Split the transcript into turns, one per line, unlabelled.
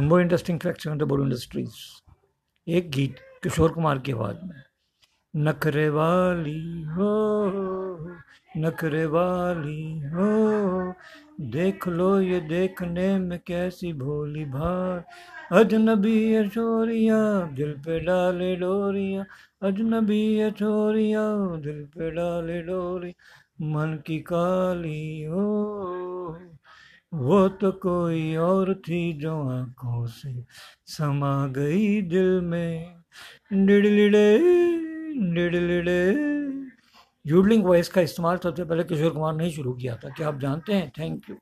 More interesting facts on बोलो industries एक गीत किशोर कुमार की आवाज़ में नखरे वाली हो, नखरे वाली हो, देख लो ये देखने में कैसी भोली भार। अजनबी छोरिया दिल पे डाले डोरिया। अजनबी छोरिया दिल पे डाले डोरी मन की काली हो वो तो कोई और थी जो आँखों से समा गई दिल में। डिडलिडे डिडलिडे यूडलिंग वॉइस का इस्तेमाल सबसे पहले किशोर कुमार ने शुरू किया था। क्या आप जानते हैं? Thank you